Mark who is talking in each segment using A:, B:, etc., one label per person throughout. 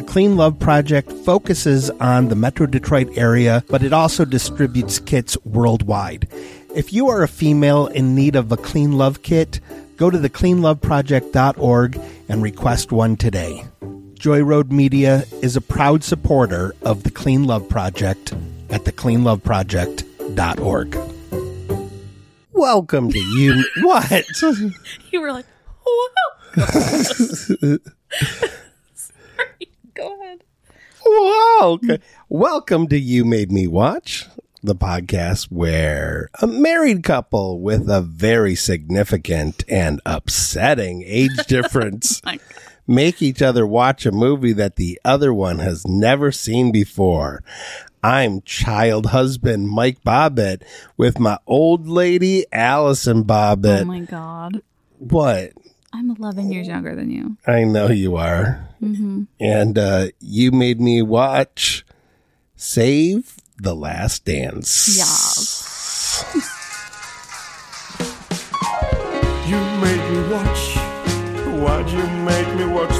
A: The Clean Love Project focuses on the Metro Detroit area, but it also distributes kits worldwide. If you are a female in need of a Clean Love kit, go to thecleanloveproject.org and request one today. Joy Road Media is a proud supporter of the Clean Love Project at thecleanloveproject.org. Welcome to you. What?
B: You were like, whoa. Sorry. Go ahead.
A: Okay. Welcome to You Made Me Watch, the podcast where a married couple with a very significant and upsetting age difference
B: oh
A: make each other watch a movie that the other one has never seen before. I'm child husband Mike Bobbitt with my old lady
B: Allyson
A: Bobbitt.
B: Oh my God.
A: what?
B: I'm 11 years younger than you.
A: I know you are.
B: Mm-hmm.
A: and uh, you made me watch Save the Last Dance.
B: Yes.
C: You made me watch. Why'd you make me watch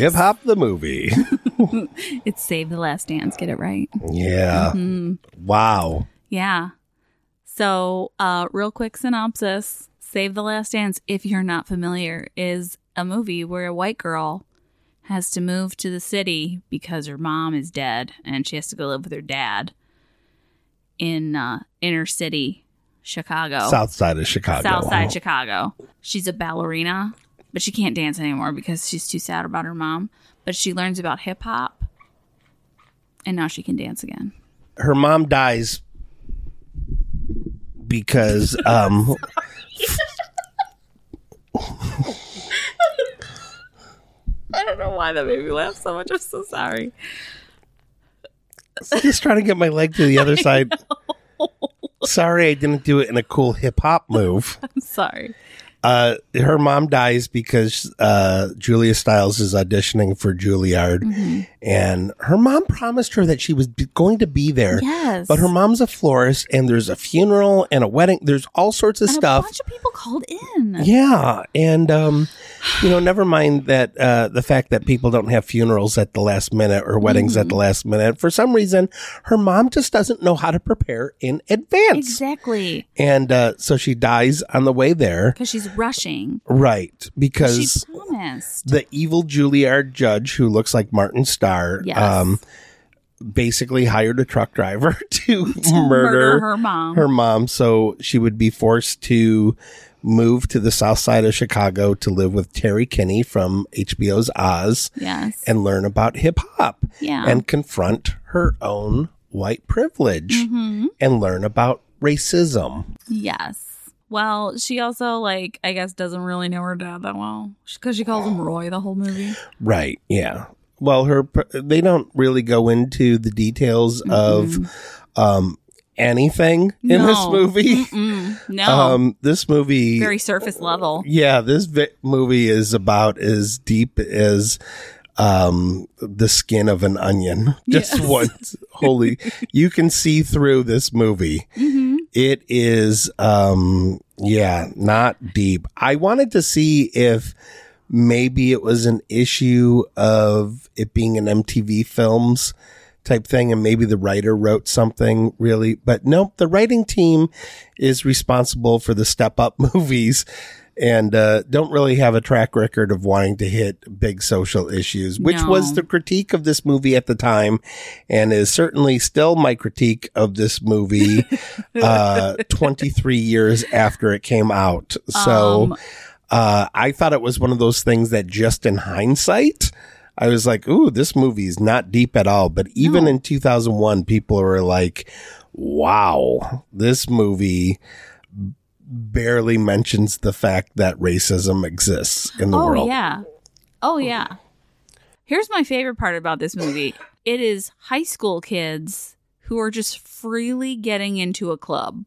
A: Hip hop the movie.
B: It's Save the Last Dance. Get it right.
A: yeah.
B: Mm-hmm.
A: Wow.
B: Yeah. So, uh, real quick synopsis Save the Last Dance, if you're not familiar, is a movie where a white girl has to move to the city because her mom is dead and she has to go live with her dad in uh, inner city Chicago.
A: South side of Chicago.
B: South side Chicago. She's a ballerina, but she can't dance anymore because she's too sad about her mom. But she learns about hip hop and now she can dance again.
A: Her mom dies because um
B: I don't know why that made me laugh so much. I'm so sorry.
A: I'm just trying to get my leg to the other side. Sorry, I didn't do it in a cool hip hop move.
B: I'm sorry.
A: Uh, her mom dies because uh, Julia Stiles is auditioning for Juilliard,
B: Mm-hmm.
A: and her mom promised her that she was be- going to be there.
B: Yes.
A: But her mom's a florist, and there's a funeral and a wedding. There's all sorts of
B: And a
A: stuff.
B: bunch of people called in.
A: Yeah, and um, you know, never mind that uh, the fact that people don't have funerals at the last minute or weddings
B: Mm-hmm.
A: at the last minute. For some reason, her mom just doesn't know how to prepare in advance,
B: Exactly.
A: and uh, so she dies on the way there.
B: Because she's rushing.
A: Right, because
B: she promised.
A: the evil Juilliard judge, who looks like Martin Starr,
B: Yes.
A: um, basically hired a truck driver to,
B: to
A: murder,
B: her mom.
A: her mom, so she would be forced to move to the south side of Chicago to live with Terry Kinney from HBO's Oz
B: yes.
A: and learn about hip hop
B: yeah.
A: and confront her own white privilege
B: hmm
A: and learn about racism.
B: Yes. Well, she also, like, I guess doesn't really know her dad that well. Because she calls him Roy the whole movie.
A: Right. Yeah. Well, her they don't really go into the details of um anything in this movie.
B: Mm-mm. No.
A: Um this movie
B: Very surface level.
A: Yeah, this vi- movie is about as deep as um the skin of an onion. Just
B: Yes.
A: what holy you can see through this movie.
B: hmm
A: It is um yeah, not deep. I wanted to see if maybe it was an issue of it being an MTV films type thing and maybe the writer wrote something really but nope, the writing team is responsible for the step up movies and uh, don't really have a track record of wanting to hit big social issues, which
B: No.
A: was the critique of this movie at the time, and is certainly still my critique of this movie uh, 23 years after it came out. So
B: Um,
A: uh, I thought it was one of those things that just in hindsight, I was like, ooh, this movie is not deep at all. But even
B: No.
A: in 2001, people were like, wow, this movie barely mentions the fact that racism exists in the
B: oh
A: world.
B: Oh yeah. Oh yeah. Here's my favorite part about this movie. It is high school kids who are just freely getting into a club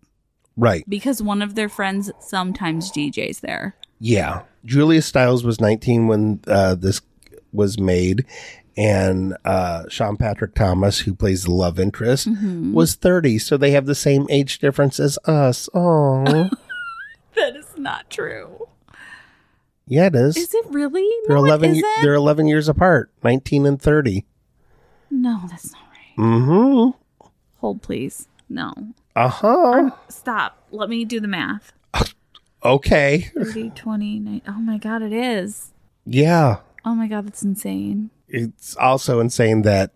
A: Right.
B: because one of their friends sometimes DJs there.
A: Yeah. Julia Stiles was 19 when uh, this was made. And uh, Sean Patrick Thomas, who plays the love interest,
B: Mm-hmm.
A: was 30. So they have the same age difference as us. Oh,
B: That is not true.
A: yeah, it is.
B: Is it really?
A: they're
B: no,
A: 11.
B: It
A: ye-
B: isn't.
A: they're 11 years apart, 19 and 30.
B: no, that's not right.
A: Mm-hmm.
B: Hold, please. No.
A: Uh huh.
B: Stop. Let me do the math.
A: Okay.
B: 30, 20, 9. Oh my God, it is.
A: Yeah.
B: Oh my God, that's insane.
A: It's also insane that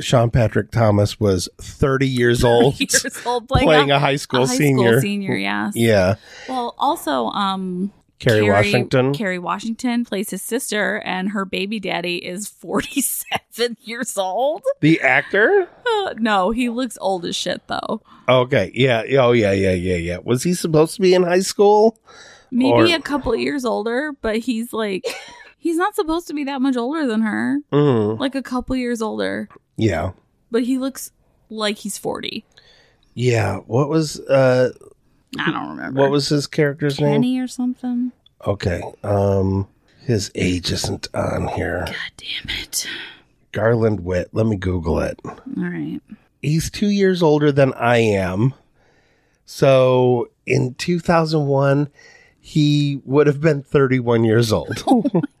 A: Sean Patrick Thomas was 30 years old,
B: Years old playing,
A: playing
B: a,
A: a high school
B: a high
A: senior.
B: School senior, yes.
A: Yeah.
B: Well, also, um,
A: Kerry Washington.
B: Kerry Washington plays his sister, and her baby daddy is 47 years old.
A: The actor?
B: Uh, no, he looks old as shit, though.
A: Okay. Yeah. Oh, yeah, yeah, yeah, yeah. Was he supposed to be in high school?
B: Maybe
A: Or-
B: a couple years older, but he's like, he's not supposed to be that much older than her.
A: Mm.
B: Like a couple years older,
A: Yeah.
B: but he looks like he's 40.
A: Yeah. What was uh
B: I don't remember.
A: what was his character's name?
B: Kenny or something?
A: Okay. Um his age isn't on here.
B: God damn it.
A: Garland Whitt. Let me Google it.
B: All right.
A: He's two years older than I am. So in 2001, he would have been 31 years old.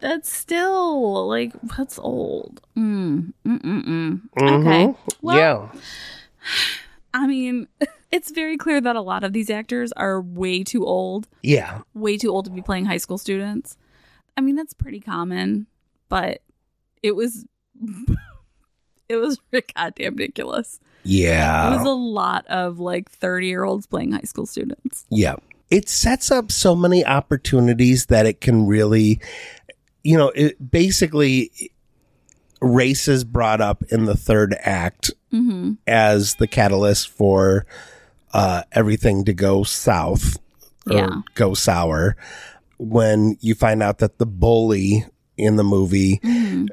B: That's still like that's old. Mm, mm, mm, mm.
A: Mhm.
B: Okay. Well,
A: yeah.
B: I mean, it's very clear that a lot of these actors are way too old,
A: Yeah.
B: way too old to be playing high school students. I mean, that's pretty common, but it was it was goddamn ridiculous.
A: Yeah.
B: It was a lot of like 30 year olds playing high school students.
A: Yeah. It sets up so many opportunities that it can really, you know, it basically race is brought up in the third act
B: Mm-hmm.
A: as the catalyst for uh, everything to go south or
B: Yeah.
A: go sour when you find out that the bully in the movie
B: Mm-hmm.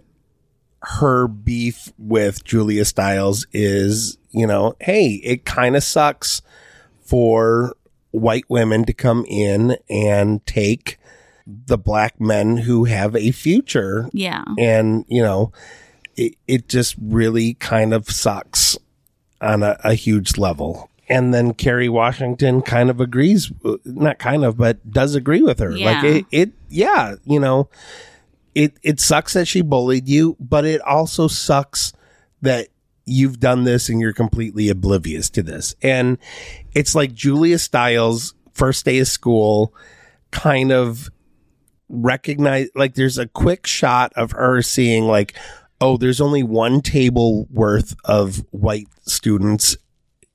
A: her beef with Julia Stiles is, you know, hey, it kind of sucks for white women to come in and take the black men who have a future.
B: Yeah.
A: And, you know, it, it just really kind of sucks on a, a huge level. And then Kerry Washington kind of agrees, not kind of, but does agree with her. Like it, it, yeah, you know, it it sucks that she bullied you, but it also sucks that you've done this and you're completely oblivious to this. And it's like Julia Stiles first day of school kind of recognize like there's a quick shot of her seeing like oh there's only one table worth of white students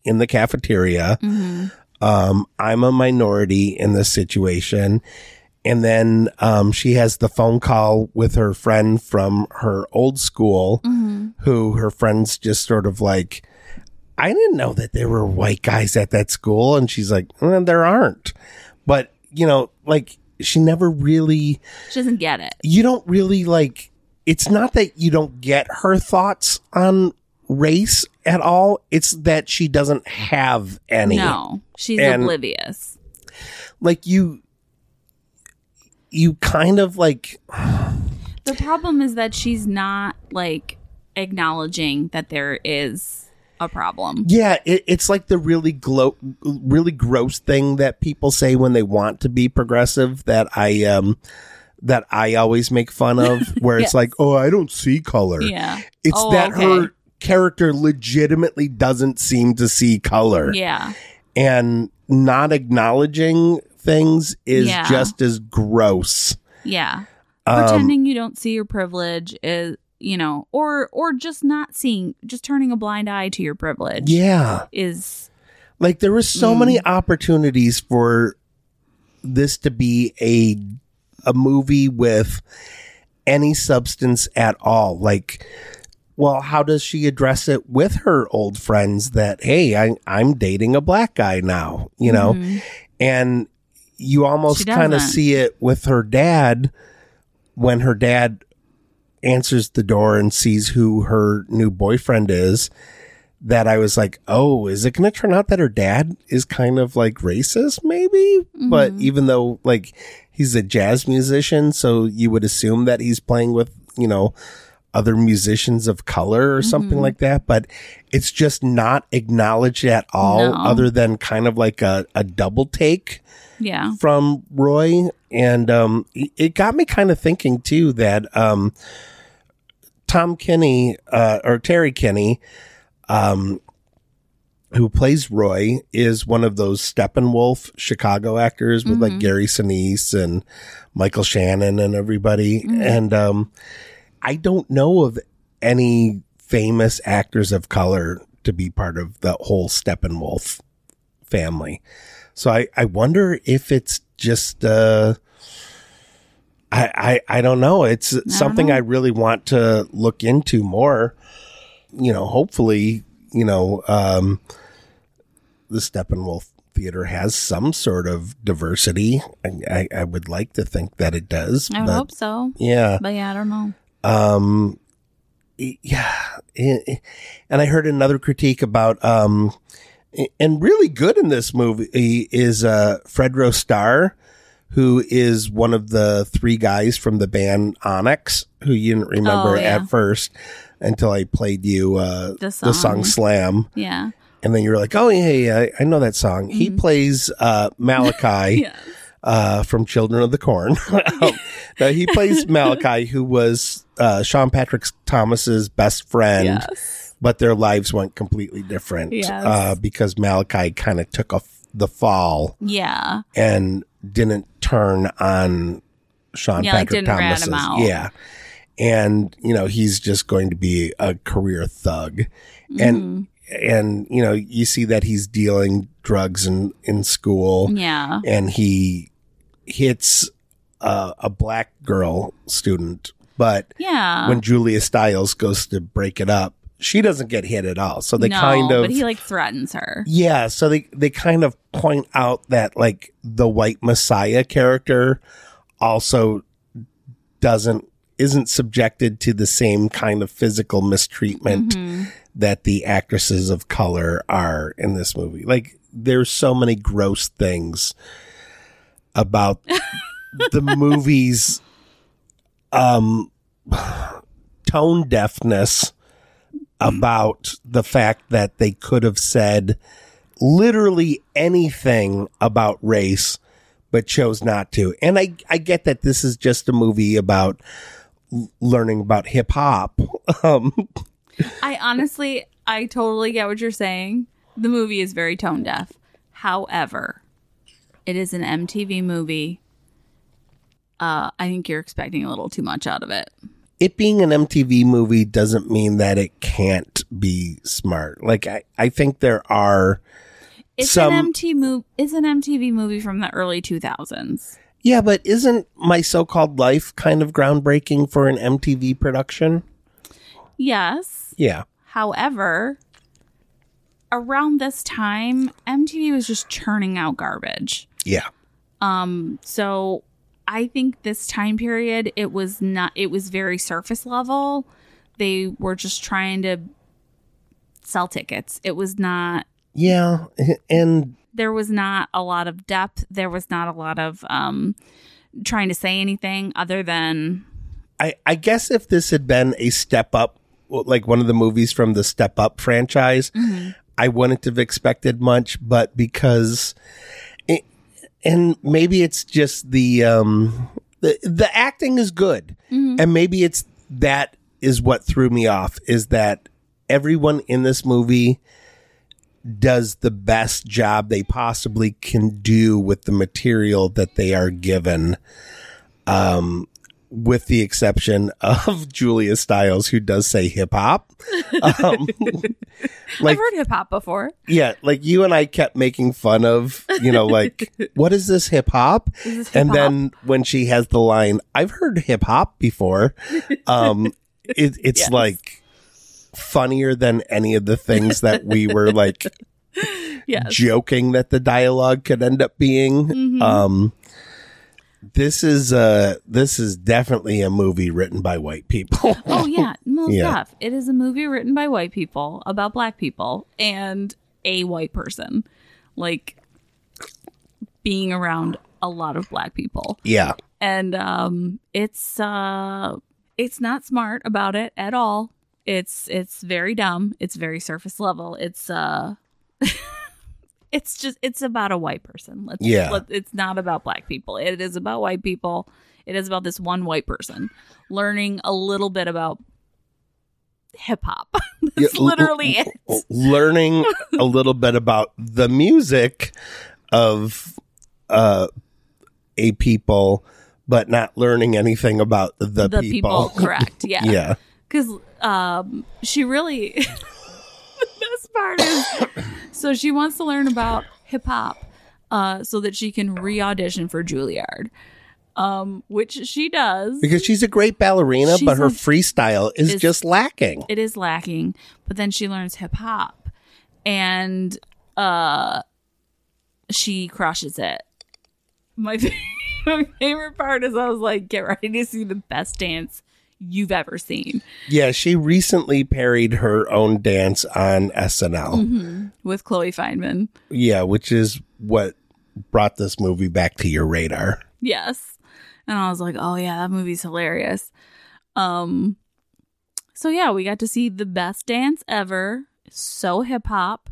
A: in the cafeteria
B: Mm-hmm.
A: um, I'm a minority in this situation. And then um, she has the phone call with her friend from her old school,
B: Mm-hmm.
A: who her friends just sort of like, I didn't know that there were white guys at that school. And she's like, "Eh, there aren't. But, you know, like, she never really,
B: She doesn't get it.
A: you don't really like, it's not that you don't get her thoughts on race at all. It's that she doesn't have any
B: No, she's
A: And-
B: oblivious.
A: like you you kind of like
B: The problem is that she's not like acknowledging that there is a problem.
A: yeah it, it's like the really glo- really gross thing that people say when they want to be progressive that i um that i always make fun of where it's like oh i don't see color
B: Yeah.
A: it's
B: Oh,
A: that
B: okay.
A: her character legitimately doesn't seem to see color
B: Yeah.
A: and not acknowledging things is
B: Yeah.
A: just as gross
B: Yeah.
A: Um,
B: Pretending you don't see your privilege is, you know, or or just not seeing, just turning a blind eye to your privilege.
A: yeah
B: Is
A: Like there were so
B: Mm.
A: many opportunities for this to be a a movie with any substance at all. Like, well, how does she address it with her old friends that, hey, I, I'm dating a black guy now, you know? And you almost kind of see it with her dad when her dad answers the door and sees who her new boyfriend is. That I was like, oh, is it going to turn out that her dad is kind of like racist, maybe? But mm-hmm. even though, like, he's a jazz musician, so you would assume that he's playing with, you know, other musicians of color or something like that. But it's just not acknowledged at all,
B: No.
A: other than kind of like a, a double take
B: Yeah.
A: from Roy, and um, it- got me kind of thinking too that um, Tom Kinney uh, or Terry Kinney, um, who plays Roy, is one of those Steppenwolf Chicago actors with like Gary Sinise and Michael Shannon and everybody, and um, I don't know of any famous actors of color to be part of the whole Steppenwolf family. So I, I wonder if it's just uh I, I I don't know. It's something
B: know.
A: I really want to look into more. You know, hopefully, you know, um the Steppenwolf Theater has some sort of diversity. I, I, I would like to think that it does.
B: I hope so.
A: yeah.
B: But yeah, I don't know.
A: Um, yeah, and I heard another critique about um, and really good in this movie is uh Fredro Starr, who is one of the three guys from the band Onyx, who you didn't remember
B: Oh, yeah.
A: at first until I played you uh
B: The
A: the song
B: song.
A: Slam,
B: Yeah.
A: and then you were like, oh yeah, yeah, I know that song. He plays uh Malachi
B: Yeah.
A: uh, from Children of the Corn. Now he plays Malachi, who was uh, Sean Patrick Thomas's best friend,
B: Yes.
A: but their lives went completely different
B: Yes.
A: uh, because Malachi kind of took a the fall
B: Yeah.
A: and didn't turn on Sean
B: Yeah,
A: Patrick
B: didn't
A: Thomas's. Yeah. And, you know, he's just going to be a career thug. And,
B: Mm-hmm.
A: and, you know, you see that he's dealing drugs in, in school
B: Yeah.
A: and he hits uh, a black girl student. But
B: Yeah.
A: when Julia Stiles goes to break it up, she doesn't get hit at all. So they
B: no,
A: kind of
B: but he like threatens her.
A: yeah, so they they kind of point out that like the white messiah character also doesn't isn't subjected to the same kind of physical mistreatment that the actresses of color are in this movie. Like there's so many gross things about the movie's um tone deafness about the fact that they could have said literally anything about race but chose not to. And I I get that this is just a movie about learning about hip hop. Um
B: I honestly, I totally get what you're saying. The movie is very tone deaf. However, it is an MTV movie. Uh, I think you're expecting a little too much out of it.
A: it being an MTV movie doesn't mean that it can't be smart. Like I, I think there are
B: It's
A: Some-
B: an MTV movie. It's an MTV movie from the early 2000s.
A: yeah, but isn't my so-called life kind of groundbreaking for an MTV production?
B: Yes.
A: Yeah.
B: However, around this time, MTV was just churning out garbage.
A: Yeah.
B: Um, so I think this time period it was not it was very surface level. They were just trying to sell tickets. It was not
A: Yeah, and
B: there was not a lot of depth. There was not a lot of um trying to say anything other than
A: I, I guess if this had been a step up, like one of the movies from the Step Up franchise, I wouldn't have expected much. But because, and maybe it's just the um the the acting is good, and maybe it's that is what threw me off is that everyone in this movie does the best job they possibly can do with the material that they are given with the exception of Julia Stiles, who does say hip hop. Um,
B: I've heard hip hop before.
A: yeah, like you and I kept making fun of, you know, like, what is this hip hop? And then when she has the line, I've heard hip hop before, um, it, it's
B: Yes.
A: like funnier than any of the things that we were like
B: yes.
A: joking that the dialogue could end up being.
B: Mhm.
A: Um, this is uh this is definitely a movie written by white people.
B: Oh yeah, most
A: Yeah.
B: stuff. It is a movie written by white people about black people and a white person, like being around a lot of black people,
A: yeah.
B: and um, it's uh, it's not smart about it at all. It's it's very dumb. It's very surface level. It's uh. It's just it's about a white person. Let's
A: Yeah.
B: let- it's not about black people. It is about white people. It is about this one white person learning a little bit about hip hop. That's
A: Yeah,
B: literally it.
A: l- learning a little bit about the music of uh a people but not learning anything about the,
B: The
A: people.
B: people, correct? Yeah,
A: yeah.
B: Because um, she really the best part is so she wants to learn about hip hop uh, so that she can re audition for Juilliard, um, which she does.
A: Because she's a great ballerina,
B: She's
A: but her
B: a-
A: freestyle is,
B: is-
A: just lacking.
B: it is lacking but then she learns hip hop and uh she crushes it my, my favorite part is i was like get ready to see the best dance you've ever seen.
A: Yeah, she recently parried her own dance on SNL.
B: with Chloe Fineman.
A: Yeah, which is what brought this movie back to your radar.
B: yes. And i was like oh yeah that movie's hilarious. Um so yeah we got to see the best dance ever. So hip hop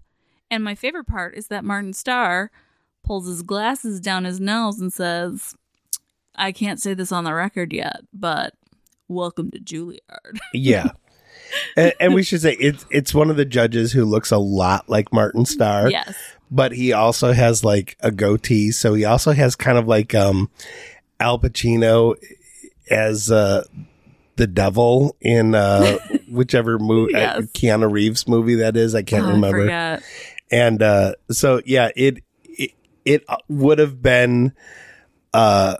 B: and my favorite part is that martin starr pulls his glasses down his nose and says i can't say this on the record yet but welcome to juilliard
A: Yeah. and, and we should say it's it's one of the judges who looks a lot like Martin Starr,
B: yes
A: but he also has like a goatee, so he also has kind of like um Al Pacino as uh the devil in uh whichever movie
B: Yes.
A: Keanu Reeves movie that is, I can't
B: Oh,
A: remember.
B: forget.
A: and uh so yeah it it, it would have been uh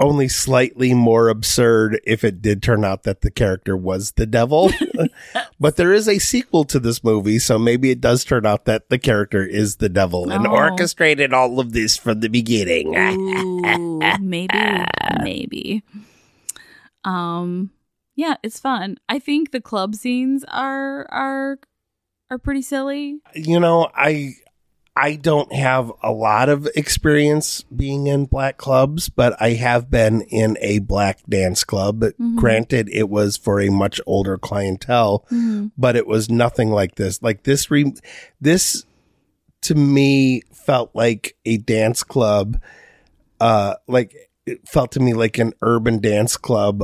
A: only slightly more absurd if it did turn out that the character was the devil but there is a sequel to this movie so maybe it does turn out that the character is the devil and
B: Oh.
A: orchestrated all of this from the beginning
B: Ooh, maybe, maybe. Um, yeah, it's fun. I think the club scenes are are are pretty silly.
A: you know i i don't have a lot of experience being in black clubs but i have been in a black dance club.
B: Mhm.
A: granted it was for a much older clientele but it was nothing like this. Like this re- this to me felt like a dance club uh like it felt to me like an urban dance club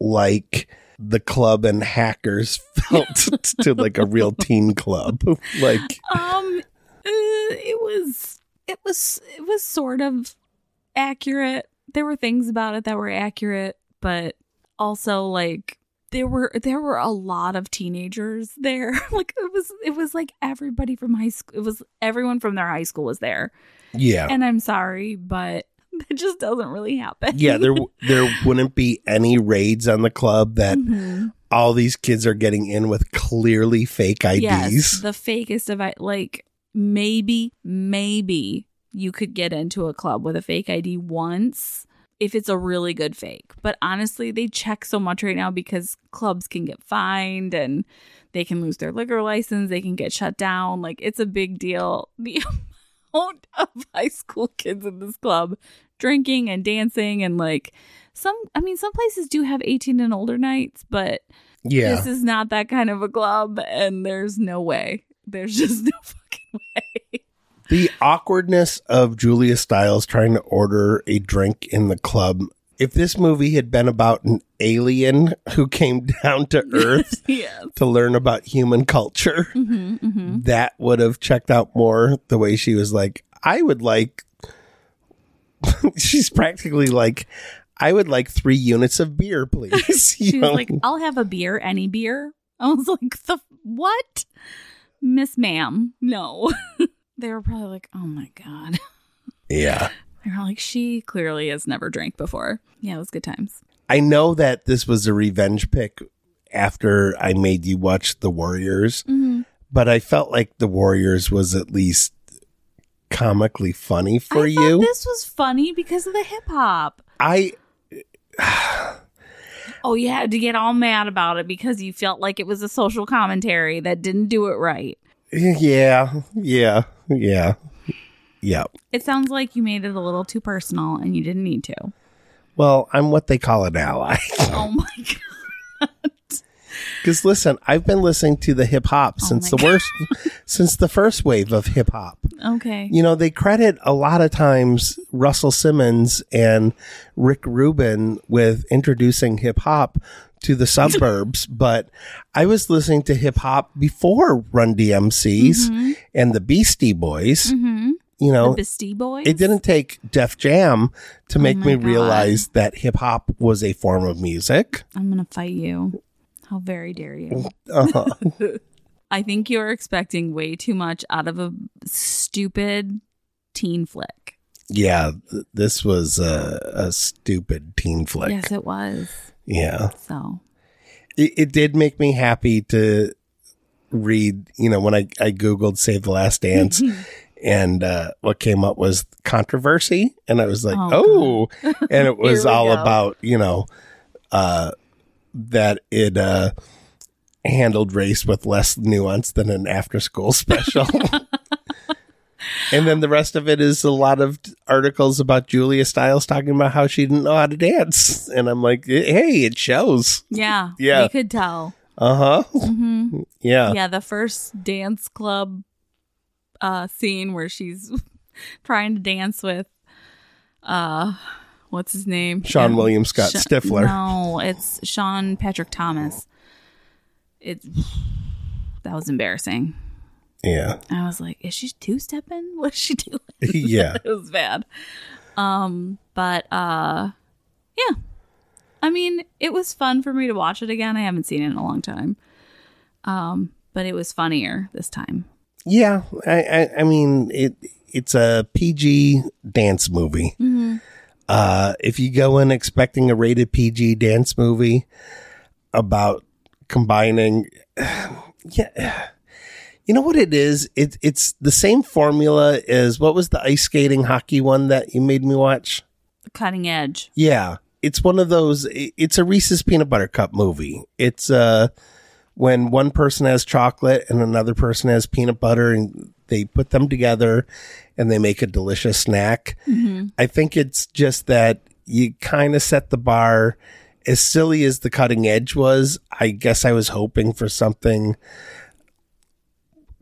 A: like the club and hackers felt to like a real teen club. Like
B: uh, it was it was it was sort of accurate. There were things about it that were accurate, but also like there were there were a lot of teenagers there. like it was it was like everybody from high school. It was everyone from their high school was there.
A: yeah
B: And I'm sorry, but it just doesn't really happen.
A: yeah there there wouldn't be any raids on the club that
B: Mhm.
A: all these kids are getting in with clearly fake IDs
B: Yes, the fakest of like maybe maybe you could get into a club with a fake ID once if it's a really good fake. But honestly, they check so much right now because clubs can get fined and they can lose their liquor license, they can get shut down. Like it's a big deal. The amount of high school kids in this club drinking and dancing and like some I mean some places do have 18 and older nights, but
A: yeah
B: this is not that kind of a club and there's no way there's just no fucking way
A: the awkwardness of Julia Stiles trying to order a drink in the club. If this movie had been about an alien who came down to Earth
B: yes
A: to learn about human culture,
B: hmm hmm
A: that would have checked out more the way she was like, I would like, she's practically like, I would like three units of beer, please. You
B: She was
A: know?
B: like, I'll have a beer, any beer. I was like, the what? Miss Ma'am, no. they were probably like, oh my God.
A: yeah.
B: They were like, she clearly has never drank before. Yeah, it was good times.
A: I know that this was a revenge pick after I made you watch The Warriors,
B: Mm-hmm.
A: but I felt like The Warriors was at least comically funny for
B: I
A: you.
B: thought this was funny because of the hip hop.
A: I
B: Oh, you had to get all mad about it because you felt like it was a social commentary that didn't do it right.
A: yeah, yeah, yeah. Yeah.
B: It sounds like you made it a little too personal and you didn't need to.
A: Well, I'm what they call an ally.
B: Oh my god.
A: Because listen, I've been listening to the hip hop since
B: Oh my
A: the worst, since the first wave of hip hop.
B: Okay.
A: You know, they credit a lot of times Russell Simmons and Rick Rubin with introducing hip hop to the suburbs, but I was listening to hip hop before Run DMC's and the Beastie Boys.
B: Mm-hmm.
A: You know,
B: the Beastie Boys.
A: it didn't take Def Jam to make
B: Oh
A: me
B: God.
A: realize that hip hop was a form of music.
B: I'm gonna fight you. How very dare you?
A: Uh-huh.
B: I think you're expecting way too much out of a stupid teen flick.
A: yeah, th- this was a, a stupid teen flick.
B: Yes, it was.
A: Yeah.
B: So
A: it, it did make me happy to read, you know, when I, I Googled Save the Last Dance and uh, what came up was controversy. And I was like,
B: Oh,
A: oh, and it was all
B: go.
A: about, you know, uh, that it uh, handled race with less nuance than an after school special. and then the rest of it is a lot of articles about Julia Stiles talking about how she didn't know how to dance. And I'm like, hey, it shows.
B: yeah,
A: Yeah.
B: you could tell.
A: Uh huh.
B: hmm
A: Yeah.
B: Yeah, the first dance club uh scene where she's trying to dance with uh what's his name?
A: Sean
B: Yeah.
A: William Scott
B: Sha-
A: Stifler.
B: No, it's Sean Patrick Thomas. It's that was embarrassing.
A: Yeah.
B: I was like, is she two stepping? What's she doing?
A: Yeah.
B: it was bad. Um, but uh yeah. I mean, it was fun for me to watch it again. I haven't seen it in a long time. Um, but it was funnier this time.
A: Yeah. I, I, I mean, it, it's a PG dance movie. Uh, if you go in expecting a rated PG dance movie about combining, yeah, you know what it is? It, it's the same formula as what was the ice skating hockey one that you made me watch?
B: Cutting edge.
A: Yeah, it's one of those. It's a Reese's peanut butter cup movie. It's uh when one person has chocolate and another person has peanut butter, and they put them together and they make a delicious snack. I think it's just that you kind of set the bar. As silly as the cutting edge was, I guess I was hoping for something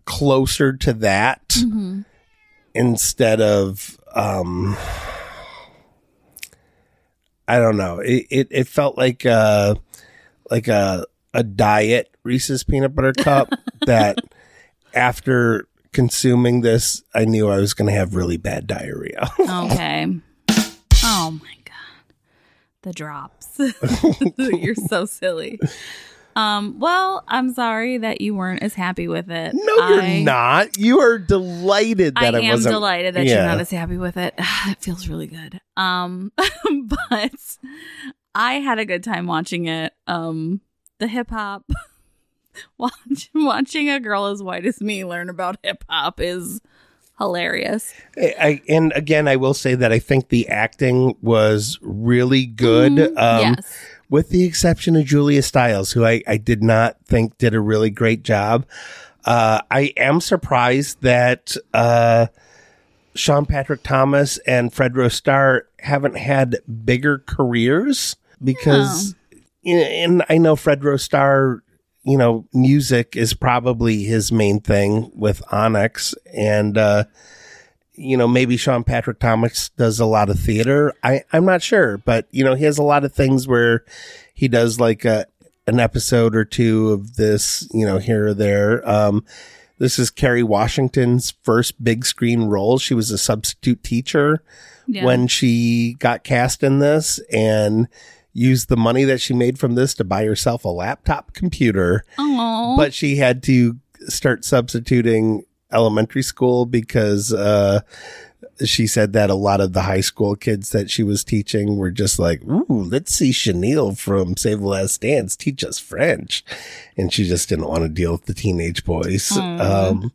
A: closer to that instead of um I don't know. It it, it felt like uh like a a diet Reese's peanut butter cup that after consuming this I knew I was going to have really bad diarrhea.
B: Okay. oh my god. The drops. You're so silly. Um, well, I'm sorry that you weren't as happy with it.
A: no, you're
B: I-
A: not. You are delighted
B: I
A: that I,
B: am
A: wasn't
B: delighted that
A: Yeah.
B: you're not as happy with it. it feels really good. Um, but I had a good time watching it. Um, the hip hop, watch, watching a girl as white as me learn about hip hop is hilarious.
A: I, and again, I will say that I think the acting was really good.
B: Mhm.
A: Um,
B: yes.
A: with the exception of Julia Stiles, who I, I did not think did a really great job. Uh, I am surprised that uh, Sean Patrick Thomas and Fredro Starr haven't had bigger careers because, and I know Fredro Starr, you know, music is probably his main thing with Onyx, and uh, you know, maybe Sean Patrick Thomas does a lot of theater. I, I'm not sure, but you know, he has a lot of things where he does like a, an episode or two of this, you know, here or there. Um, This is Kerry Washington's first big screen role. She was a substitute teacher
B: Yeah.
A: when she got cast in this and used the money that she made from this to buy herself a laptop computer.
B: Oh,
A: But she had to start substituting elementary school because uh, she said that a lot of the high school kids that she was teaching were just like, "Ooh, let's see Chenille from Save the Last Dance teach us French," and she just didn't want to deal with the teenage boys. Um,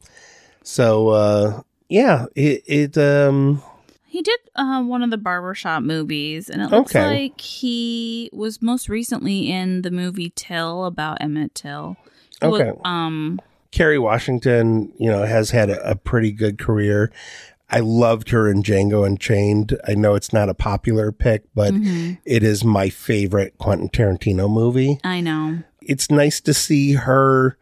A: so uh, yeah, it it um
B: he did uh, one of the barbershop movies, and it looks
A: Okay.
B: like he was most recently in the movie Till about Emmett Till. He was-
A: Okay.
B: um.
A: Kerry Washington, you know, has had a, a pretty good career. I loved her in Django Unchained. I know it's not a popular pick, but
B: mhm.
A: it is my favorite Quentin Tarantino movie.
B: I know.
A: It's nice to see her,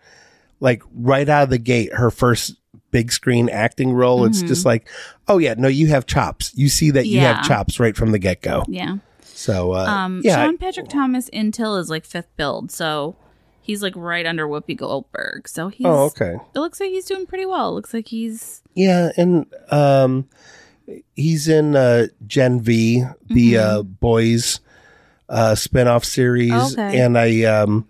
A: like, right out of the gate, her first big screen acting role. It's
B: Mhm.
A: just like, oh, yeah, no, you have chops. You see that you have chops right from the get go.
B: Yeah.
A: So, uh,
B: Um.
A: yeah,
B: Sean Patrick Thomas in Till is like fifth build, so he's like right under Whoopi Goldberg. So he's.
A: oh, okay.
B: It looks like he's doing pretty well. It looks like he's.
A: Yeah, and um, he's in uh, Gen V, the
B: Mhm.
A: uh, boys uh, spinoff series,
B: Okay.
A: and I um,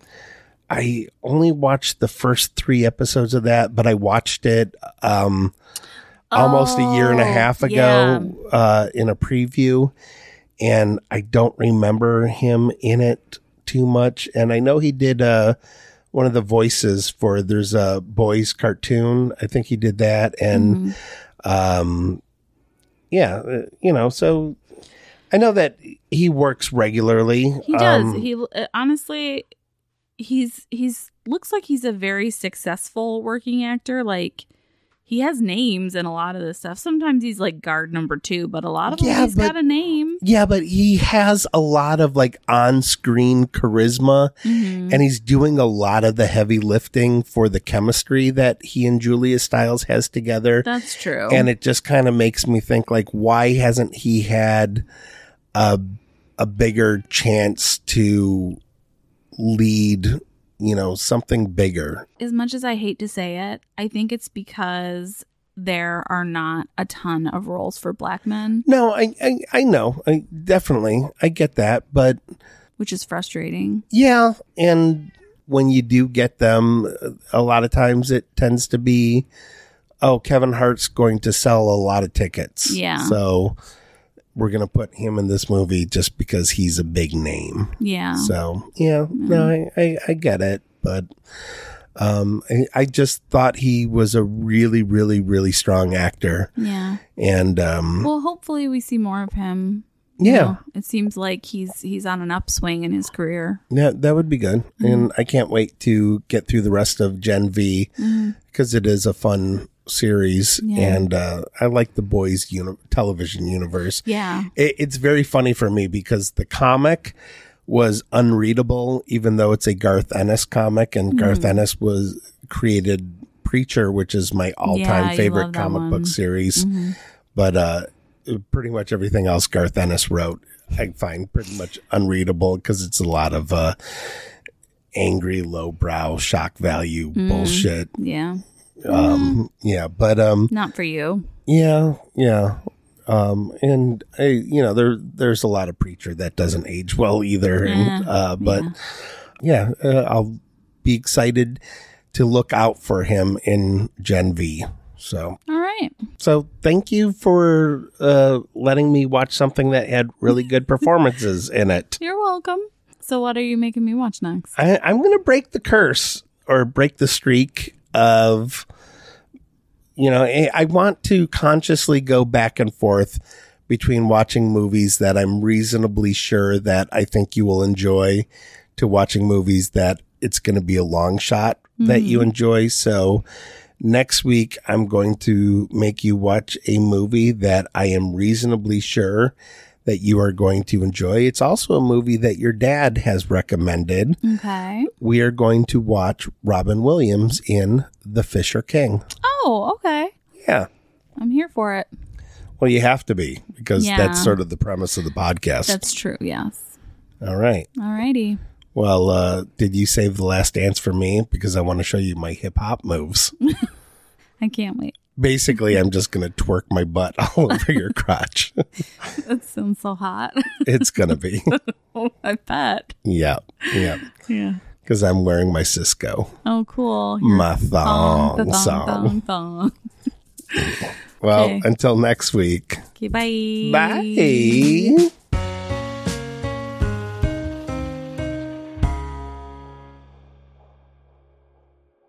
A: I only watched the first three episodes of that, but I watched it um, almost a year and a
B: Oh,
A: half
B: yeah.
A: ago uh, in a preview, and I don't remember him in it too much. And I know he did uh, one of the voices for there's a boys cartoon. I think he did that, and
B: Mhm.
A: um, yeah, uh, you know, so I know that he works regularly.
B: He does.
A: Um,
B: he honestly, he's he's looks like he's a very successful working actor. Like he has names and a lot of this stuff. Sometimes he's like guard number two, but a lot of them
A: Yeah,
B: he's
A: but-
B: got a name.
A: yeah, but he has a lot of like on-screen charisma.
B: Mhm.
A: and he's doing a lot of the heavy lifting for the chemistry that he and Julia Stiles has together.
B: That's true.
A: And it just kind of makes me think like why hasn't he had a a bigger chance to lead, you know, something bigger.
B: as much as I hate to say it, I think it's because there are not a ton of roles for black men,
A: No, I I, I know. I definitely I get that, but
B: which is frustrating.
A: Yeah, and when you do get them, a lot of times it tends to be, oh, Kevin Hart's going to sell a lot of tickets.
B: Yeah.
A: So we're going to put him in this movie just because he's a big name.
B: Yeah.
A: So, yeah, no, I, I, I get it. But um, I, I just thought he was a really, really, really strong actor.
B: yeah.
A: And um,
B: Well, hopefully we see more of him.
A: yeah.
B: You know, it seems like he's he's on an upswing in his career.
A: Yeah, that would be good.
B: Mm-hmm.
A: And I can't wait to get through the rest of Gen V because it is a fun series.
B: Yeah.
A: And uh, I like the boys' uni- television universe.
B: Yeah.
A: It, it's very funny for me because the comic was unreadable, even though it's a Garth Ennis comic. And Garth
B: Mm.
A: Ennis was created Preacher, which is my all time
B: Yeah,
A: favorite comic
B: one.
A: book series.
B: Mhm.
A: But uh, pretty much everything else Garth Ennis wrote, I find pretty much unreadable because it's a lot of uh, angry, lowbrow, shock value
B: Mm.
A: bullshit.
B: Yeah.
A: Um, yeah, but um,
B: Not for you.
A: yeah, yeah. Um, and I, you know, there there's a lot of preacher that doesn't age well either. And
B: Yeah,
A: uh, but
B: yeah.
A: yeah, uh, I'll be excited to look out for him in Gen V. So
B: All right.
A: so thank you for uh, letting me watch something that had really good performances in it.
B: You're welcome. So what are you making me watch next?
A: I, I'm going to break the curse or break the streak of, you know, I, want to consciously go back and forth between watching movies that I'm reasonably sure that I think you will enjoy to watching movies that it's going to be a long shot that you hmm. enjoy. So next week, I'm going to make you watch a movie that I am reasonably sure that you are going to enjoy. It's also a movie that your dad has recommended.
B: Okay.
A: We are going to watch Robin Williams in The Fisher King.
B: Oh, okay.
A: Yeah.
B: I'm here for it.
A: Well, you have to be because
B: Yeah.
A: that's sort of the premise of the podcast.
B: That's true. Yes.
A: All right.
B: All righty.
A: Well, uh, did you save the last dance for me? Because I want to show you my hip hop moves.
B: I can't wait.
A: Basically, I'm just going to twerk my butt all over your crotch.
B: That sounds so hot.
A: it's going to be.
B: oh, I bet.
A: Yeah. Yeah.
B: Yeah.
A: Because I'm wearing my Sisqó.
B: Oh, cool. Your
A: My thong,
B: thong,
A: song.
B: thong, thong.
A: Well,
B: Okay.
A: until next week.
B: Okay, bye.
A: Bye.